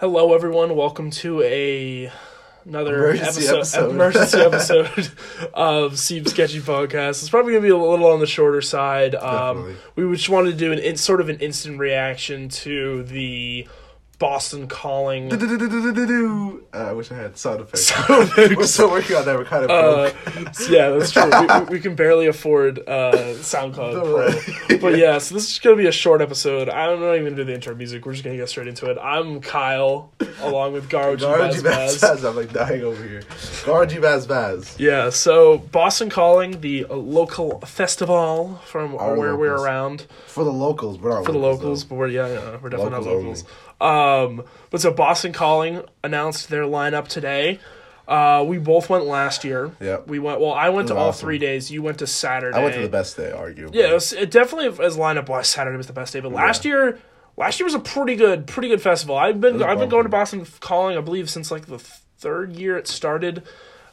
Hello, everyone. Welcome to a another Emergency episode, episode. emergency episode of Seem Sketchy Podcast. It's probably gonna be a little on the shorter side. Um, we just wanted to do an in, sort of an instant reaction to the Boston Calling. Uh, I wish I had sound effects. Sound effects. We're still working on that. We're kind of Uh, yeah, that's true. We, we, we can barely afford uh, SoundCloud Pro. But yeah, so this is gonna be a short episode. I'm not even gonna do the intro music. We're just gonna get straight into it. I'm Kyle, along with Gargy Baz Baz. I'm like dying over here. Gargy Baz Baz. Yeah, so Boston Calling, the uh, local festival from Our where we're around For the locals, but not for the locals, but we're yeah, yeah we're definitely Locals not locals. Um, but so Boston Calling announced their lineup today. Uh, we both went last year. Yep. We went. Well, I went to all awesome. three days. You went to Saturday. I went to the best day, arguably. Yeah, it, was, it definitely as lineup wise, Saturday was the best day. But last year, last year was a pretty good, pretty good festival. I've been I've been going to. Boston Calling, I believe, since like the third year it started.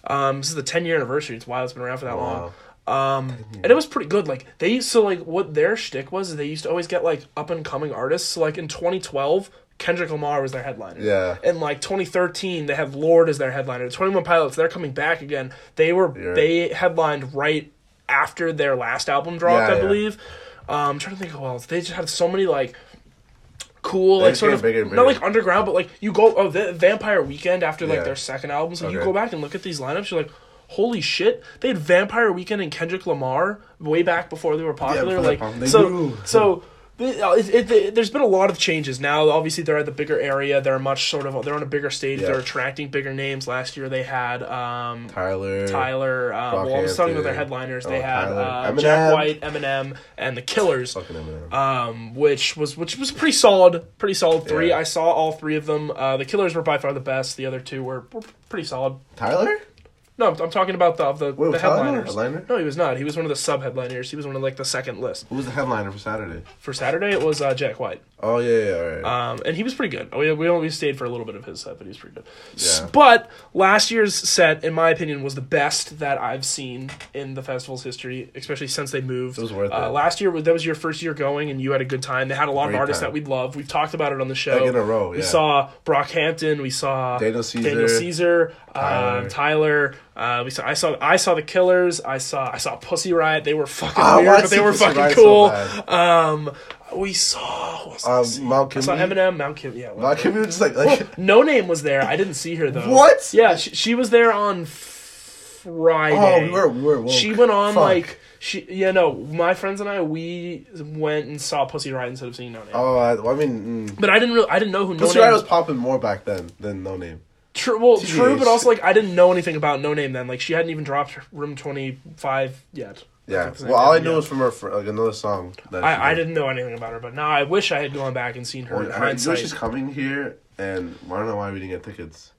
Um, this is the ten year anniversary. It's wild. It's been around for that long. Um, and it was pretty good. Like they used to like what their shtick was. is They used to always get like up and coming artists. So like in 2012, Kendrick Lamar was their headliner. Yeah. In like 2013, they had Lorde as their headliner. 21 Pilots, they're coming back again. They were You're they headlined right after their last album dropped, Yeah, I yeah. believe. Um, I'm trying to think who else. They just had so many like cool, They like sort of bigger and not like underground, but like you go oh the Vampire Weekend after like Yeah. their second album. So you go back and look at these lineups, you're like, holy shit! They had Vampire Weekend and Kendrick Lamar way back before they were popular. before like were they so knew. so. It, it, it, there's been a lot of changes now. Obviously, they're at the bigger area. They're much sort of they're on a bigger stage. Yeah. They're attracting bigger names. Last year, they had um, Tyler. Tyler. Uh, well, I was talking about their headliners. They Oh, had uh. Jack White, Eminem, and the Killers, um, which was which was pretty solid. Pretty solid three. Yeah. I saw all three of them. Uh, the Killers were by far the best. The other two were, were pretty solid. Tyler? No, I'm, I'm talking about the the, Wait, the was Tyler headliners. headliner? No, he was not. He was one of the sub headliners. He was one of like the second list. Who was the headliner for Saturday? For Saturday, it was uh, Jack White. Oh, yeah, yeah, all right. Um, and he was pretty good. We, we only stayed for a little bit of his set, but he was pretty good. S- Yeah. But last year's set, in my opinion, was the best that I've seen in the festival's history, especially since they moved. It was worth uh, it. Last year, was- that was your first year going, and you had a good time. They had a lot of artists time. that we love. We've talked about it on the show. Like in a row, We yeah. saw Brockhampton. We saw Daniel Caesar, Daniel Caesar, Tyler. um, Tyler. Uh, we saw. I saw. I saw the Killers. I saw. I saw Pussy Riot. They were fucking I weird, but they were Pussy fucking Riot cool. bad. um, we saw. Um? Mount I saw Eminem, Mount Kim. Yeah. Why can't we just like, like No name was there. I didn't see her though. What? Yeah, she, she was there on Friday. oh, we were, we were woke. She went on Fuck. like she. Yeah, no. My friends and I we went and saw Pussy Riot instead of seeing No Name. Oh, I, well, I mean, mm. But I didn't really. I didn't know who No Pussy Name. Riot was popping more back then than No Name. True, well, TBH. true, but also like I didn't know anything about No Name then. Like she hadn't even dropped Room Twenty Five yet. Yeah. Well, all I knew was from her, fr- like another song. That I, I did. didn't know anything about her, but now I wish I had gone back and seen her. Well, in I- you know she's coming here, and I don't know why we didn't get tickets.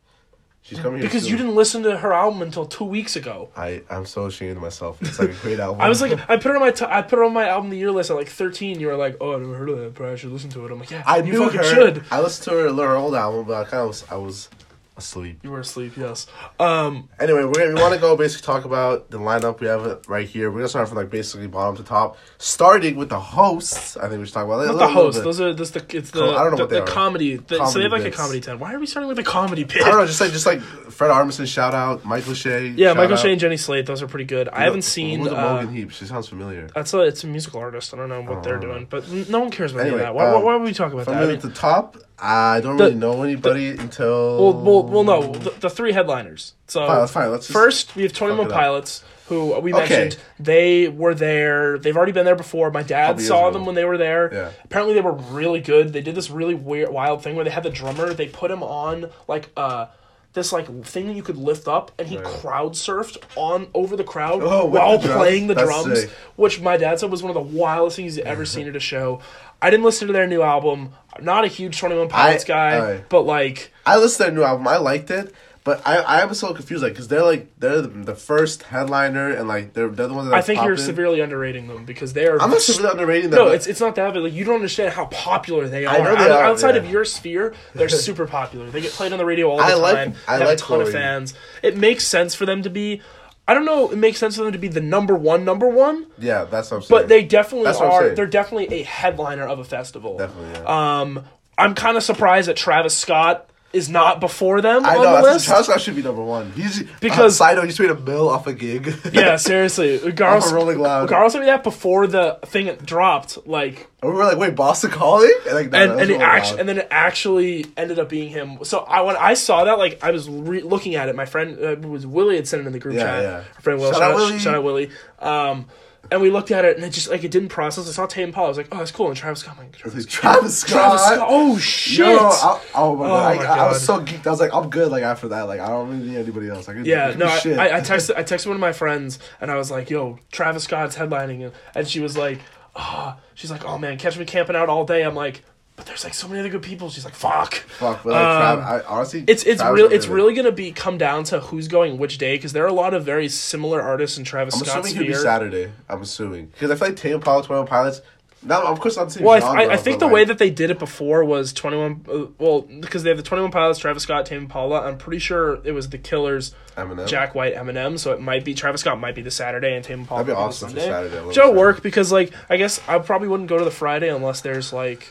She's coming here because soon. you didn't listen to her album until two weeks ago. I I'm so ashamed of myself. It's like a great album. I was like, I put it on my, t- I put it on my album the year list at like thirteen. You were like, oh, I never heard of that, but I should listen to it. I'm like, yeah, I you knew her. should. I listened to her, her old album, but I kind of was I was asleep. You were asleep, yes. Um, Anyway, we're we want to go basically talk about the lineup. We have it right here. We're gonna start from like basically bottom to top, starting with the hosts. I think we should talk about that. not the host. Those are this the it's the I don't know the, what they the are. comedy. The, so Comedy they have like bits. a comedy ten. Why are we starting with a comedy bit? I don't know, just like just like Fred Armisen, shout out Michael Che. Yeah, shout Michael out. Shea and Jenny Slate. Those are pretty good. I haven't seen. Who's the Uh, Morgan Heap? She sounds familiar. that's a it's a musical artist. I don't know what they're Oh. doing, but n- no one cares about any Anyway, of that. Why, why, um, why would we talk about From that? I the, mean, the top, I don't The- really know anybody until. well, well, well, no, the, the three headliners. So Fine, that's fine. Let's just- first we have Twenty One. Pilots, who we Okay. mentioned. They were there. They've already been there before. My dad Couple years saw ago. them when they were there. Yeah. Apparently, they were really good. They did this really weird, wild thing where they had the drummer. They put him on like uh this like thing that you could lift up, and he crowd surfed on over the crowd Oh, with while the drums? playing the That's drums, sick. which my dad said was one of the wildest things he's ever seen at a show. I didn't listen to their new album. I'm not a huge Twenty One Pilots guy, I- but like. I listened to their new album. I liked it, but I I was so confused, like, because they're like they're the, the first headliner, and like they're they're the ones that I think you're severely underrating them because they are. I'm not severely underrating them. No, it's it's not that, but like you don't understand how popular they are. I know they Out- are, Outside yeah. of your sphere, they're super popular. They get played on the radio all the I time. like- I they have like a ton of fans. It makes sense for them to be. I don't know. It makes sense for them to be the number one, number one, yeah, that's what I'm saying. but they definitely That's what I'm are. saying. They're definitely a headliner of a festival. definitely yeah. Um, I'm kind of surprised that Travis Scott is not before them I on know. the list. Travis Scott should be number one. He's Because- side note, he's made a mill off a gig. yeah, seriously. Of Rolling Loud. Sent me that before the thing dropped. Like, and we were like, wait, Boston Calling? And like, no, and and it actually and then it actually ended up being him. So I when I saw that, like I was re- looking at it. My friend uh, it was Willie had sent it in the group Yeah, chat. yeah. Our friend Will, Shout shout, out out, Willie. shout out Willie. Um, and we looked at it and it just like it didn't process. I saw Tame Impala. I was like, oh, that's cool. And Travis Scott. I'm like, Travis, Travis Scott. Travis Scott. Oh shit. Yo, I, oh my oh, god, my I, I was so geeked. I was like, I'm good. Like after that, like I don't really need anybody else. I could, Yeah, no, I, shit. I, I texted I texted one of my friends and I was like, "Yo, Travis Scott's headlining," and- and she was like, "Oh," she's like, "Oh man, catch me camping out all day." I'm like, "But there's like so many other good people." She's like, "Fuck." Fuck, but like, Um, Trav, I, honestly, It's it's Travis real. was It's really gonna be come down to who's going which day because there are a lot of very similar artists in Travis I'm Scott's assuming he'll be sphere. Saturday. I'm assuming because I feel like Tame Impala, Twenty One Pilots. Now, of course, not Well, I, genre, I, I think the way that they did it before was Twenty One. Uh, well, because they have the Twenty One Pilots, Travis Scott, Tame Impala. I'm pretty sure it was the Killers, Eminem. Jack White, Eminem. So it might be Travis Scott might be the Saturday and Tame Impala. That'd be awesome for Saturday. Which will work because like I guess I probably wouldn't go to the Friday unless there's like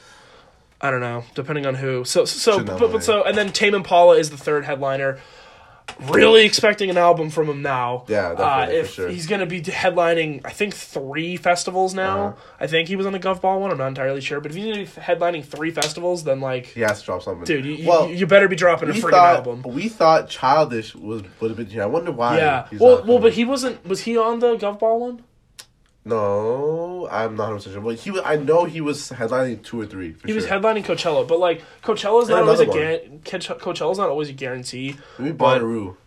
I don't know, depending on who. So so but, but so and then Tame Impala is the third headliner. Really expecting an album from him now. Yeah, Uh, if sure. he's gonna be headlining, I think three festivals now. Uh-huh. I think he was on the Gov Ball one. I'm not entirely sure, but if he's gonna be headlining three festivals, then like, He has to drop something. dude, you, well, you, better be dropping a freaking thought album. we thought Childish was would have been here. I wonder why. Yeah. Well, well, but he wasn't. Was he on the Gov Ball one? No, I'm not 100 sure. But he, was, I know he was headlining two or three. For He was headlining Coachella, but like Coachella's not always a another Coachella's not always a guarantee. Maybe Bonnaroo.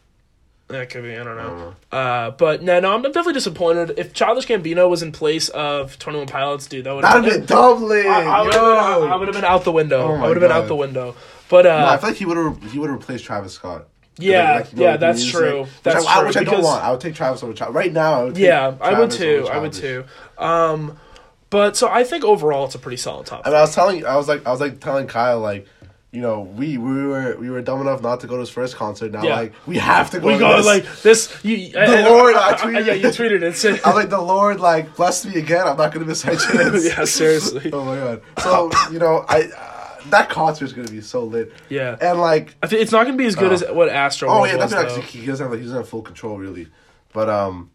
That could be. I don't I don't know. know. Uh, but no, no, I'm definitely disappointed. If Childish Gambino was in place of Twenty One Pilots, dude, that would have been dumbly. I, I would have been, I would have been out the window. Oh I would have been out the window. But uh, No, I feel like he would have he would have replaced Travis Scott. Yeah, Like, yeah, that's music, true. which That's I, true. Which I don't want. I would take Travis over Childish. Right now, I would take Yeah, I would too. I would too. Um, but so I think overall it's a pretty solid top. I mean, I was telling, I was like, I was like telling Kyle, like, you know, we we were we were dumb enough not to go to his first concert. Now, Yeah. like, we have to go. we to go this. like this. You, the Lord, I tweeted yeah, you tweeted it. I was like, the Lord, like, blessed me again. I'm not gonna miss my chance. yeah, seriously. Oh my god. So you know, I that concert is gonna be so lit. Yeah, And like, I think it's not gonna be as good Oh. as what Astro. oh yeah, was, that's actually he doesn't have like, he doesn't have full control really. But um,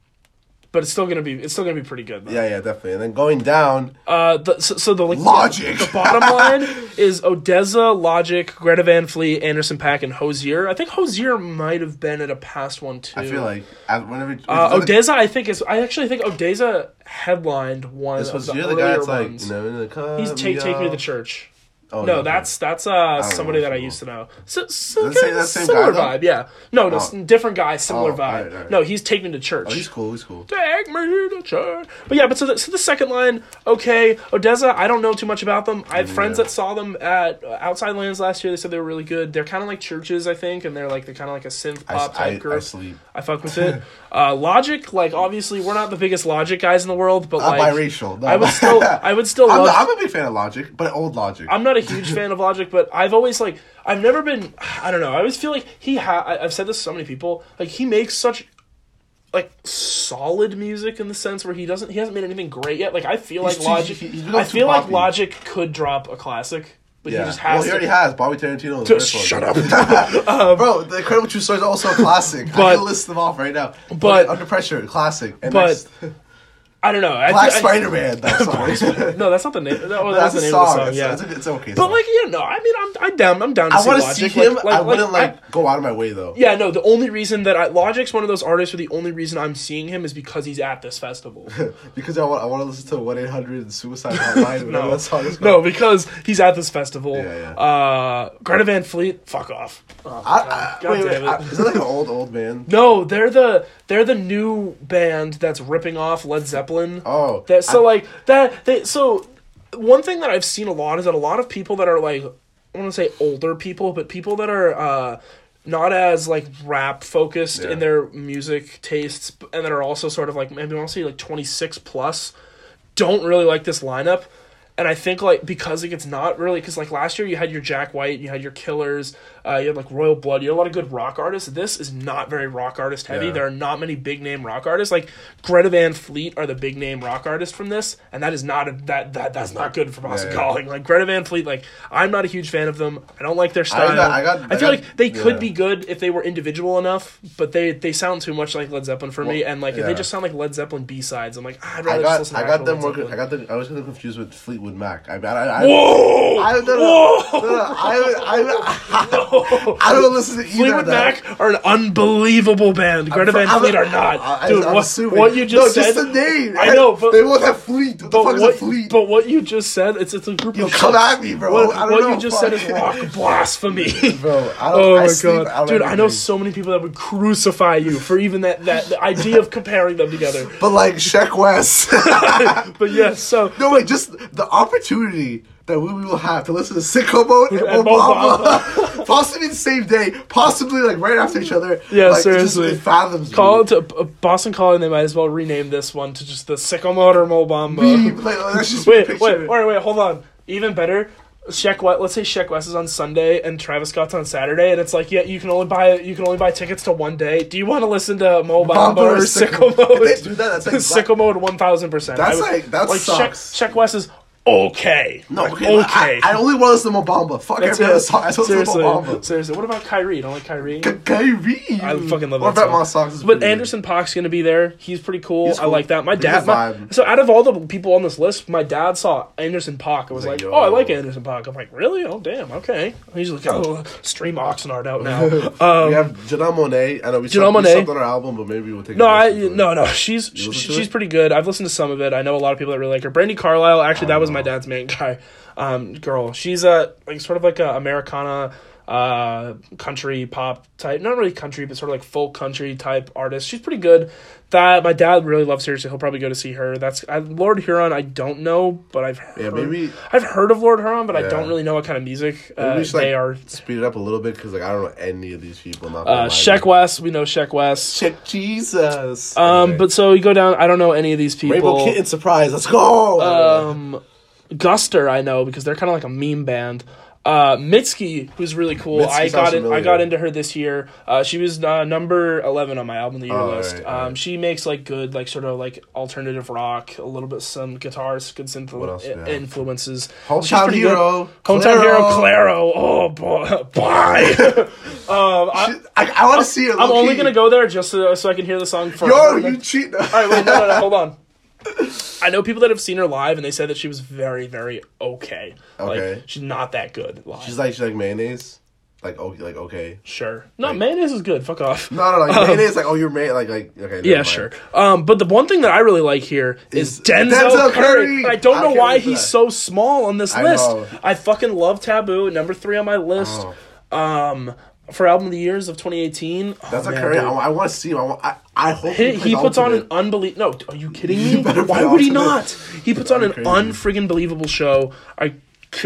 but it's still gonna be it's still gonna be pretty good. Though. yeah, yeah, definitely. And then going down, Uh, the, so, so the like, Logic. The, bottom line is ODESZA, Logic, Greta Van Fleet, Anderson .Paak, and Hozier. I think Hozier might have been at a past one too. I feel like whenever uh, ODESZA, I think is. I actually think ODESZA headlined one this of was the the earlier guy that's like, ones. you know, in the car. He's take take me to the church. Oh, no, okay. that's that's uh somebody that I used to know. So, so say that same similar guy, vibe, yeah. No, no, Oh. different guy, similar Oh, vibe. alright, alright. No, he's taking me to church. Oh, he's cool. He's cool. Take me to church. But yeah, but so the, so the second line, okay, ODESZA. I don't know too much about them. I have friends Yeah. that saw them at uh, Outside Lands last year. They said they were really good. They're kind of like CHVRCHES, I think, and they're like they're kind of like a synth I, pop I, type group. I sleep. I fuck with it. uh, Logic, like obviously we're not the biggest Logic guys in the world, but I'm like biracial. No, I would still, I would still I'm, love. not- I'm a big fan of Logic, but old Logic. I'm not a huge fan of Logic, but I've always like I've never been. I don't know. I always feel like he ha I- I've said this to so many people. Like he makes such like solid music in the sense where he doesn't he hasn't made anything great yet. Like I feel He's like too- Logic. he- I feel like poppy. Logic could drop a classic, but yeah. he just well, has he to. already has. Bobby Tarantino. Was the Just first shut one. up. Um, Bro, The Incredible True Story is also a classic. I can list them off right now. but- Under Pressure, classic. And but- next, I don't know. Black Spider Man. That's. No, that's not the name. No, that's, That's the name song. of the song. Yeah. it's, it's okay. but song. like you know, I mean, I'm I'm down. I'm down to I want to see him. Like, like, I wouldn't like, like go out of my way though. Yeah, no. The only reason that I, Logic's one of those artists where the only reason I'm seeing him is because he's at this festival. because I want, I want to listen to one eight hundred Suicide Hotline. no, no, that song is no, because he's at this festival. Yeah, yeah. Uh, Greta Van Fleet, fuck off. Oh, I, God, I, wait, wait, it. I, is it like an old old man? no, they're the they're the new band that's ripping off Led Zeppelin. Oh, That so I- like that they so one thing that I've seen a lot is that a lot of people that are like I want to say older people, but people that are uh not as like rap focused Yeah. in their music tastes and that are also sort of like maybe want to say like 26 plus don't really like this lineup. and I think like because like, it's not really because like last year you had your Jack White, you had your Killers, uh, you had like Royal Blood, you had a lot of good rock artists. This is not very rock artist heavy. Yeah. There are not many big name rock artists. Like Greta Van Fleet are the big name rock artists from this, and that is not a, that that that's not good for Boston Yeah. Calling. Like Greta Van Fleet, like I'm not a huge fan of them. I don't like their style. got- I got- I feel got- like they could be good if they were individual enough, but they they sound too much like Led Zeppelin for me. And like if they just sound like Led Zeppelin B sides, I'm like "Ah, I'd I rather just listen. I got them working. I got them. I was getting confused with Fleetwood Mac. I, I, I, I Whoa! I, no, no, Whoa! no, no, I, I, I don't listen to either Fleetwood. Mac are an unbelievable band. Greta Van Fleet are not. I- Dude, what, what you just no, said. just the name. I know, but- they won't have Fleet. What the but fuck what, is Fleet? but what you just said, it's it's a group Yo, of come at me, bro. What, I don't what know, you just said is rock blasphemy. Bro, I don't. Oh I my sleep god, out dude! I know so many people that would crucify you for even that that the idea of comparing them together. But like Sheck Wes. But yeah, so no, wait, just the opportunity that we will have to listen to Sicko Mode and And Obama, possibly the same day, possibly like right after each other. Yeah, like, it just- it fathoms call it to uh, Boston Calling. They might as well rename this one to just the Sicko Motor Mobamba. Me, like, that's wait, wait, wait, wait, hold on. Even better. Sheck Wes, let's say Sheck Wes is on Sunday and Travis Scott's on Saturday, and it's like, yeah, you can only buy you can only buy tickets to one day. Do you want to listen to Mo Bamba or or Sicko Sicko- Mode? If they do that, that's like Sicko Mode one thousand percent. That's like- that like sucks. Sheck, Sheck Wes is okay. No, Like, okay. okay. I, I only want to listen to Mobamba. Fuck That's every other song. I just want to listen seriously, Mobamba. seriously. What about Kyrie? You don't like Kyrie? K- Kyrie. I fucking love What that about my song. songs? But Anderson .Paak's gonna be there. He's pretty cool. He's I like that. My dad. My, so out of all the people on this list, my dad saw Anderson .Paak and was Like, like, "Oh, I like Anderson .Paak." I'm like, "Really? Oh, damn. Okay." He's like, "Oh, stream Oxnard out now." Um, we have Janelle Monáe. I know we Janelle. Monet on our album, but maybe we'll take. no, I listen to it. no no. She's she, she's pretty good. I've listened to some of it. I know a lot of people that really like her. Brandi Carlile. Actually, that was my dad's main guy. Um, girl. She's a like sort of like a Americana uh country pop type not really country but sort of like folk country type artist she's pretty good that my dad really loves her so he'll probably go to see her that's I, lord huron i don't know but i've heard, Yeah, maybe- i've heard of lord huron but i don't really know what kind of music uh, should, like, they are speed it up a little bit because like I don't know any of these people. Not uh Sheck Wes, we know Sheck Wes. Check Jesus. Um, but so you go down. I don't know any of these people. Rainbow Kitten surprise. Let's go. um Guster I know because they're kind of like a meme band. Uh, Mitski, who's really cool. Mitski I got in, I got into her this year. Uh, she was uh, number eleven on my album of the year Oh, list. alright, um, she makes like good, like sort of like alternative rock, a little bit some guitars, good synth do you influences. Hometown pretty good. hero. Hometown hero, Clairo. Oh boy, bye. um, I, I, I want to see it. I'm only gonna go there just so, so I can hear the song. For Yo, you cheat. All right, wait, no, no, no, hold on. I know people that have seen her live, and they said that she was very, very okay. Okay. Like she's not that good live. She's like she's like mayonnaise. Like okay, like okay. sure. No, mayonnaise is good. Fuck off. No, no, like mayonnaise. Like oh, you're may like like okay. never Yeah, mind. sure. Um, but the one thing that I really like here is, Is Denzel, Denzel Curry. Curry. I don't I know can't why wait for he's that. so small on this I list. know. I fucking love Taboo, number three on my list. Oh. Um, for album of the years of 2018. That's oh, a man, Curry. dude. I, I want to see him. I, want, I, I hope He, plays he puts on an Ultimate. unbelievable. No, are you kidding me? better Why would he Ultimate. not? He puts on an crazy. unfriggin' believable show. I,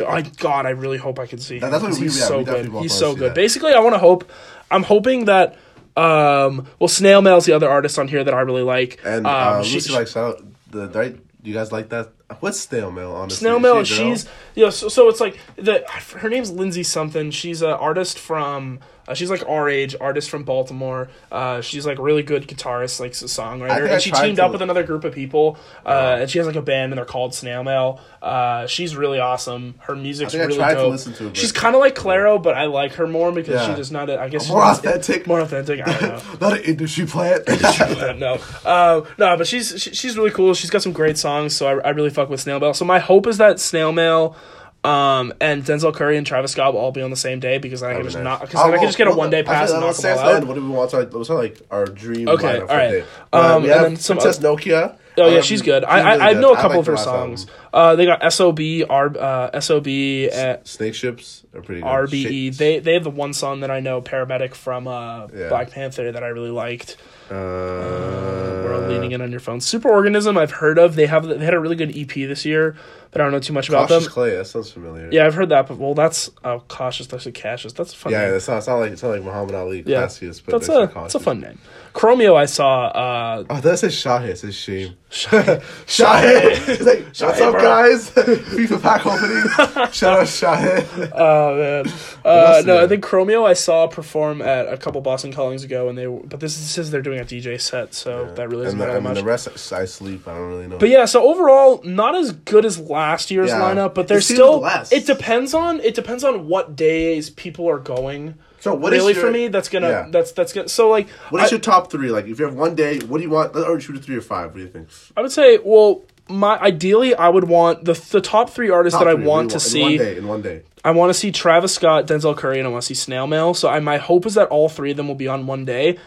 I, God, I really hope I can see. That- that's him, what 'cause we- he's yeah, so we good. He's so good. that. Basically, I want to hope. I'm hoping that. Um, well, Snail Mail's the other artist on here that I really like. And um, uh, she- Lucy likes out the right. You guys like that? What's snail mail? Honestly, Snail Mail. she? She's yeah. So, so it's like the her name's Lindsay something. She's an artist from. Uh, she's like our age, artist from Baltimore. Uh, she's like really good guitarist, like songwriter, and I she teamed to- up with another group of people. Uh, and she has like a band, and they're called Snail Mail. Uh, she's really awesome. Her music's I think I really to dope. listen to she's kind of like Clairo, but I like her more because Yeah. she's just not. A, I guess More authentic. More authentic. I don't know. not an industry plant. no, uh, no, but she's she, she's really cool. She's got some great songs, so I, I really fuck with Snail Mail. So my hope is that Snail Mail, um, and Denzel Curry and Travis Scott will all be on the same day because then I can just not because then I can just get a one day pass and knock them all out. What do we want? Like, those like our dream. Okay, lineup all right. day. Um, Uh, we and then some Princess Nokia. Oh yeah, Um, she's good. she's I I, really I good. know a couple like of her songs. Uh, they got Sob, R, uh, Sob, uh, Snake ships are pretty good. RBE. They they have the one song that I know, Paramedic from uh, Yeah. Black Panther, that I really liked. Uh, We're all leaning in on your phone. Superorganism, I've heard of. They have they had a really good EP this year, but I don't know too much about Cautious them. Clay. That sounds familiar. Yeah, I've heard that, but well, that's oh, cautious. That's a Cassius. That's a fun. Yeah, name. it's not, it's not like it's not like Muhammad Ali, Yeah. Cassius, but that's a cautious. that's a fun name. Chromeo, I saw. Uh, Oh, that says Shahid. It says shame. Shahid. Shahid. It's like, what's up, bro. guys? FIFA pack opening. Shout out Shahid. Oh man, uh, no, I think Chromeo I saw perform at a couple Boston Callings ago, and they but this says they're doing a DJ set, so that really doesn't and the, matter I that mean, much. the rest, I sleep. I don't really know. But yeah, so overall, not as good as last year's Yeah. lineup, but It there's still. less. It depends on it depends on what days people are going. so what is really, your, for me, that's gonna yeah. that's that's gonna. So like, What is I, your top three? Like, if you have one day, what do you want? Or shoot a three or five. What do you think? I would say, well, my ideally, I would want the the top three artists Top that I three, what want do to you in one see. day. In one day. I want to see Travis Scott, Denzel Curry, and I want to see Snail Mail. So I my hope is that all three of them will be on one day.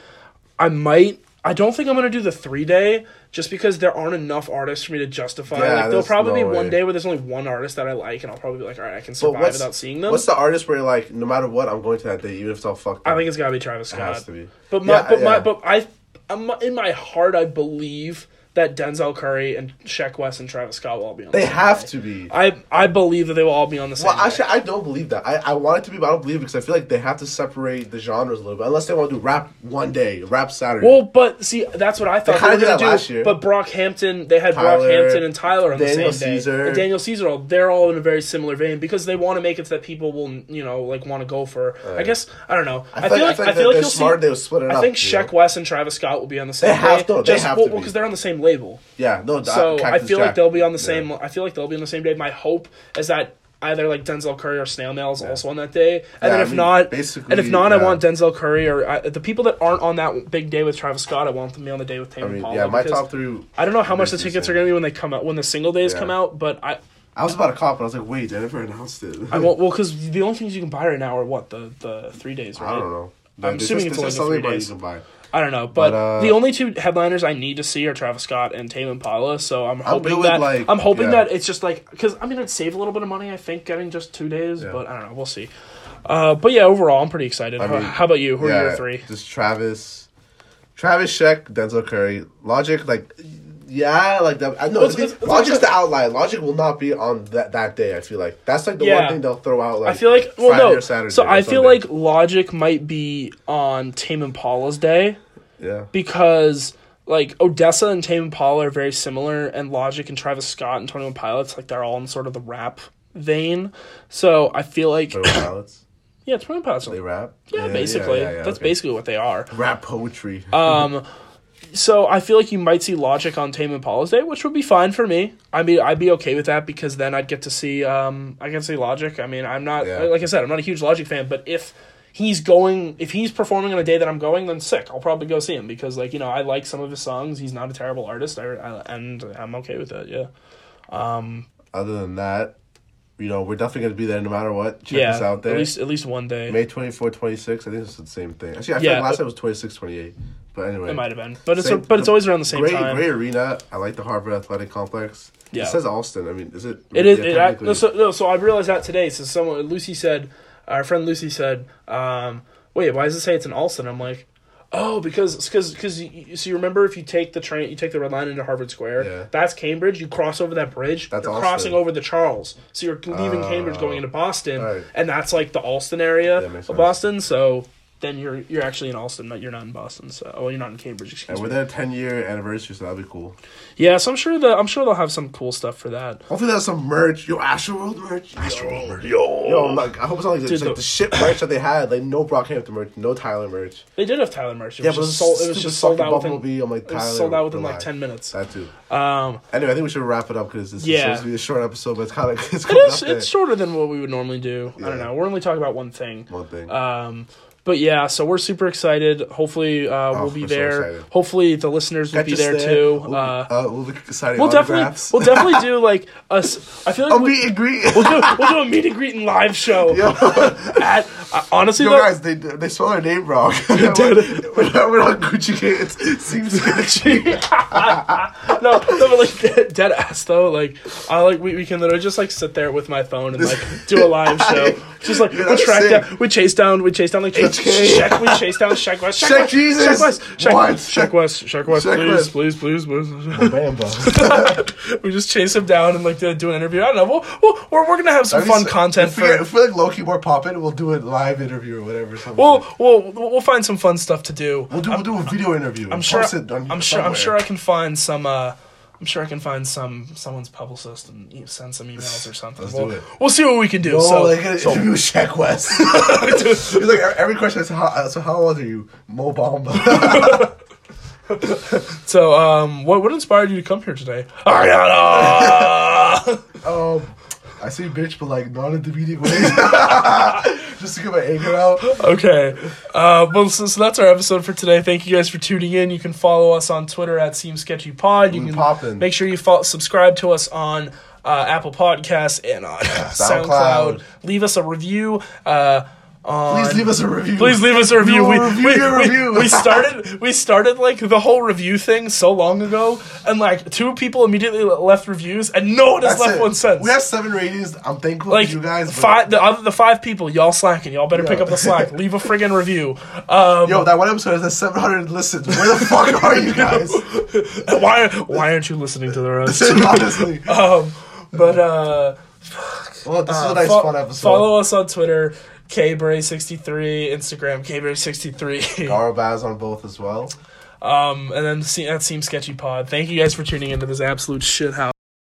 I might. I don't think I'm gonna do the three day just because there aren't enough artists for me to justify. Yeah, like there'll probably no be one way. day where there's only one artist that I like, and I'll probably be like, all right, I can survive without seeing them. What's the artist where you're like, no matter what, I'm going to that day, even if it's all fucked up. I think it's gotta be Travis it Scott. has to be. But my, Yeah, but my, but I, I'm, in my heart, I believe that Denzel Curry and Sheck Wes and Travis Scott will all be on. They the same have day. to be. I, I believe that they will all be on the same. Well, day. actually, I don't believe that. I, I want it to be, but I don't believe it because I feel like they have to separate the genres a little bit. Unless they want to do rap one day, rap Saturday. Well, but see, that's what I thought they, kinda were did gonna that do. last year. But Brockhampton, they had Tyler, Brockhampton and Tyler on Daniel the same Caesar. day. And Daniel Caesar, all- they're all in a very similar vein because they want to make it so that people will, you know, like want to go for. I guess I don't know. I, feel feel like I feel like they're you'll smart. see. They will split it up. I up. think you know? Sheck Wes and Travis Scott will be on the same. have day, to, they Just have well, to be. because they're on the same label. Yeah, no. So I feel like they'll be on the Yeah. same. I feel like they'll be on the same day. My hope is that either like Denzel Curry or Snail Mail is also on that day, and Yeah, then I if mean, not, basically, and if not, I want Denzel Curry or I, the people that aren't on that big day with Travis Scott. I want them to be on the day with Tame I mean, yeah, my top three. I don't know how much the tickets are going to be when they come out when the single days Yeah. come out, but I I was about to cop, but I was like, wait, they never announced it. I won't well because the only things you can buy right now are what the the three days, right? I don't know. I'm assuming is- it's only three you can buy. I don't know, but, But, uh, the only two headliners I need to see are Travis Scott and Tame Impala. So I'm hoping that like- I'm hoping yeah. that it's just like because I mean it'd save a little bit of money. I think getting just two days, Yeah. but I don't know. We'll see. Uh, but yeah, overall, I'm pretty excited. I how, mean, how about you? Who are your three? Just Travis, Travis Sheck, Denzel Curry, Logic. Like, yeah, like that. I know Well, it's- it's- Logic's it's- the outlier. Logic will not be on that that day. I feel like that's like the Yeah. one thing they'll throw out. Like I feel like well Friday no. or Saturday so or I feel like Logic might be on Tame Impala's day. yeah. because like ODESZA and Tame Impala are very similar, and Logic and Travis Scott and Twenty One Pilots like they're all in sort of the rap vein. So I feel like yeah, Twenty One Pilots. They rap. yeah, basically yeah, yeah, that's okay. basically what they are. rap poetry. Um, so I feel like you might see Logic on Tame Impala's day, which would be fine for me. I mean, I'd be okay with that because then I'd get to see um I to see Logic. I mean, I'm not Yeah. like I said, I'm not a huge Logic fan, but if he's going if he's performing on a day that I'm going, then sick. I'll probably go see him because like, you know, I like some of his songs. He's not a terrible artist. I, I and I'm okay with it. Yeah. Um Other than that, you know, we're definitely gonna be there no matter what. Check yeah, us out there. at least at least one day. May 24, 26. I think it's the same thing. Actually, I Yeah, like last but- time was 26, 28. But anyway. It might have been. But it's Same- but it's always around the same great, time. Great arena. I like the Harvard Athletic Complex. Yeah. It says Allston. I mean, is it? It is. yeah, It, technically. no, so, no, so I realized that today. So someone, Lucy said, our friend Lucy said, um, "Wait, why does it say it's in Allston?" I'm like, "Oh, because because because so you remember if you take the train, you take the red line into Harvard Square. Yeah. That's Cambridge. You cross over that bridge. That's you're Allston. crossing over the Charles. So you're leaving Oh. Cambridge, going into Boston, Right. and that's like the Allston area makes of. Boston. So." Then you're you're actually in Austin. not you're not in Boston. So, oh, you're not in Cambridge. Excuse And me. we're there 10 year anniversary, so that'll be cool. Yeah, so I'm sure that I'm sure they'll have some cool stuff for that. Hopefully, there's some merch. Yo, Astroworld merch. Astroworld merch. Yo, Yo, I'm like, I hope it's not like, Dude, it's like the- the shit merch that they had. Like, no Brockhampton merch, no Tyler merch. They did have Tyler merch. It Yeah, was but just sold. It was just sold out within. Bumblebee, I'm like, It was Tyler, sold out within like ten minutes. That too. Um, Anyway, I think we should wrap it up because this Yeah. is supposed to be a short episode, but it's kind of it's it coming is. up there. It's shorter than what we would normally do. I don't know. We're only talking about one thing. One thing. Um, but yeah, so we're super excited. Hopefully, uh, we'll be Oh, we're so there. Hopefully, the listeners will Catch be us there, too. We'll, Uh, uh, we'll we'll definitely, we'll definitely do like us. I feel like I'll we, meet and greet. we'll do we'll do a meet and greet and live show at I, honestly, Yo, though, guys, they they spell our name wrong. we're, we're on Gucci Gang. It seems sketchy. no, no, but like dead, dead ass though. Like I like we, we can literally just like sit there with my phone and like do a live show. Just like we track sick. down, we chase down, we chase down like HK. check, we chase down Shaq West, Shaq Shaq West, Jesus. Shaq West, Shaq, What? Shaq West, Shaq West, Shaq please, West. please, please, please, Bamba. we just chase him down and like do, do an interview. I don't know. We'll, we'll, we're we're gonna have some fun content If we, get, for. if we like low key more poppin', we'll do it live interview or whatever. Something. We'll, we'll we'll find some fun stuff to do. we'll do we'll do a video interview. I'm sure. Post it on I'm sure. I'm sure I can find some. Uh, I'm sure I can find some someone's publicist and send some emails or something. Let's we'll, do it. we'll see what we can do. So, like an so- interview Shaq West. He's like every question is how so how old are you? Mo Bamba. so, um, what what inspired you to come here today? Ariana. um, I say bitch, but like not in demeaning ways. Just to get my anger out. okay. Uh, well, so, so that's our episode for today. Thank you guys for tuning in. You can follow us on Twitter at Seem Sketchy Pod. You We can poppin'. make sure you follow, subscribe to us on uh, Apple Podcasts and on SoundCloud. SoundCloud. Leave us a review. Uh, Please leave us a review. Please leave us a review. We review we, your we- review. we started we started like the whole review thing so long ago, and like two people immediately left reviews, and no one has That's left it. one since. We have seven ratings. I'm thankful like for you guys. but- five the other the five people y'all slacking y'all better pick up the slack leave a friggin' review um Yo, that one episode has 700 listens. Where the fuck are you guys? why why aren't you listening to the rest Honestly. um but uh Well, this is Uh, a nice fo- fun episode. Follow us on Twitter, kbray63, Instagram, kbray63. Garo Baz on both as well. um, and then see, that seems sketchy pod. Thank you guys for tuning into this absolute shit house.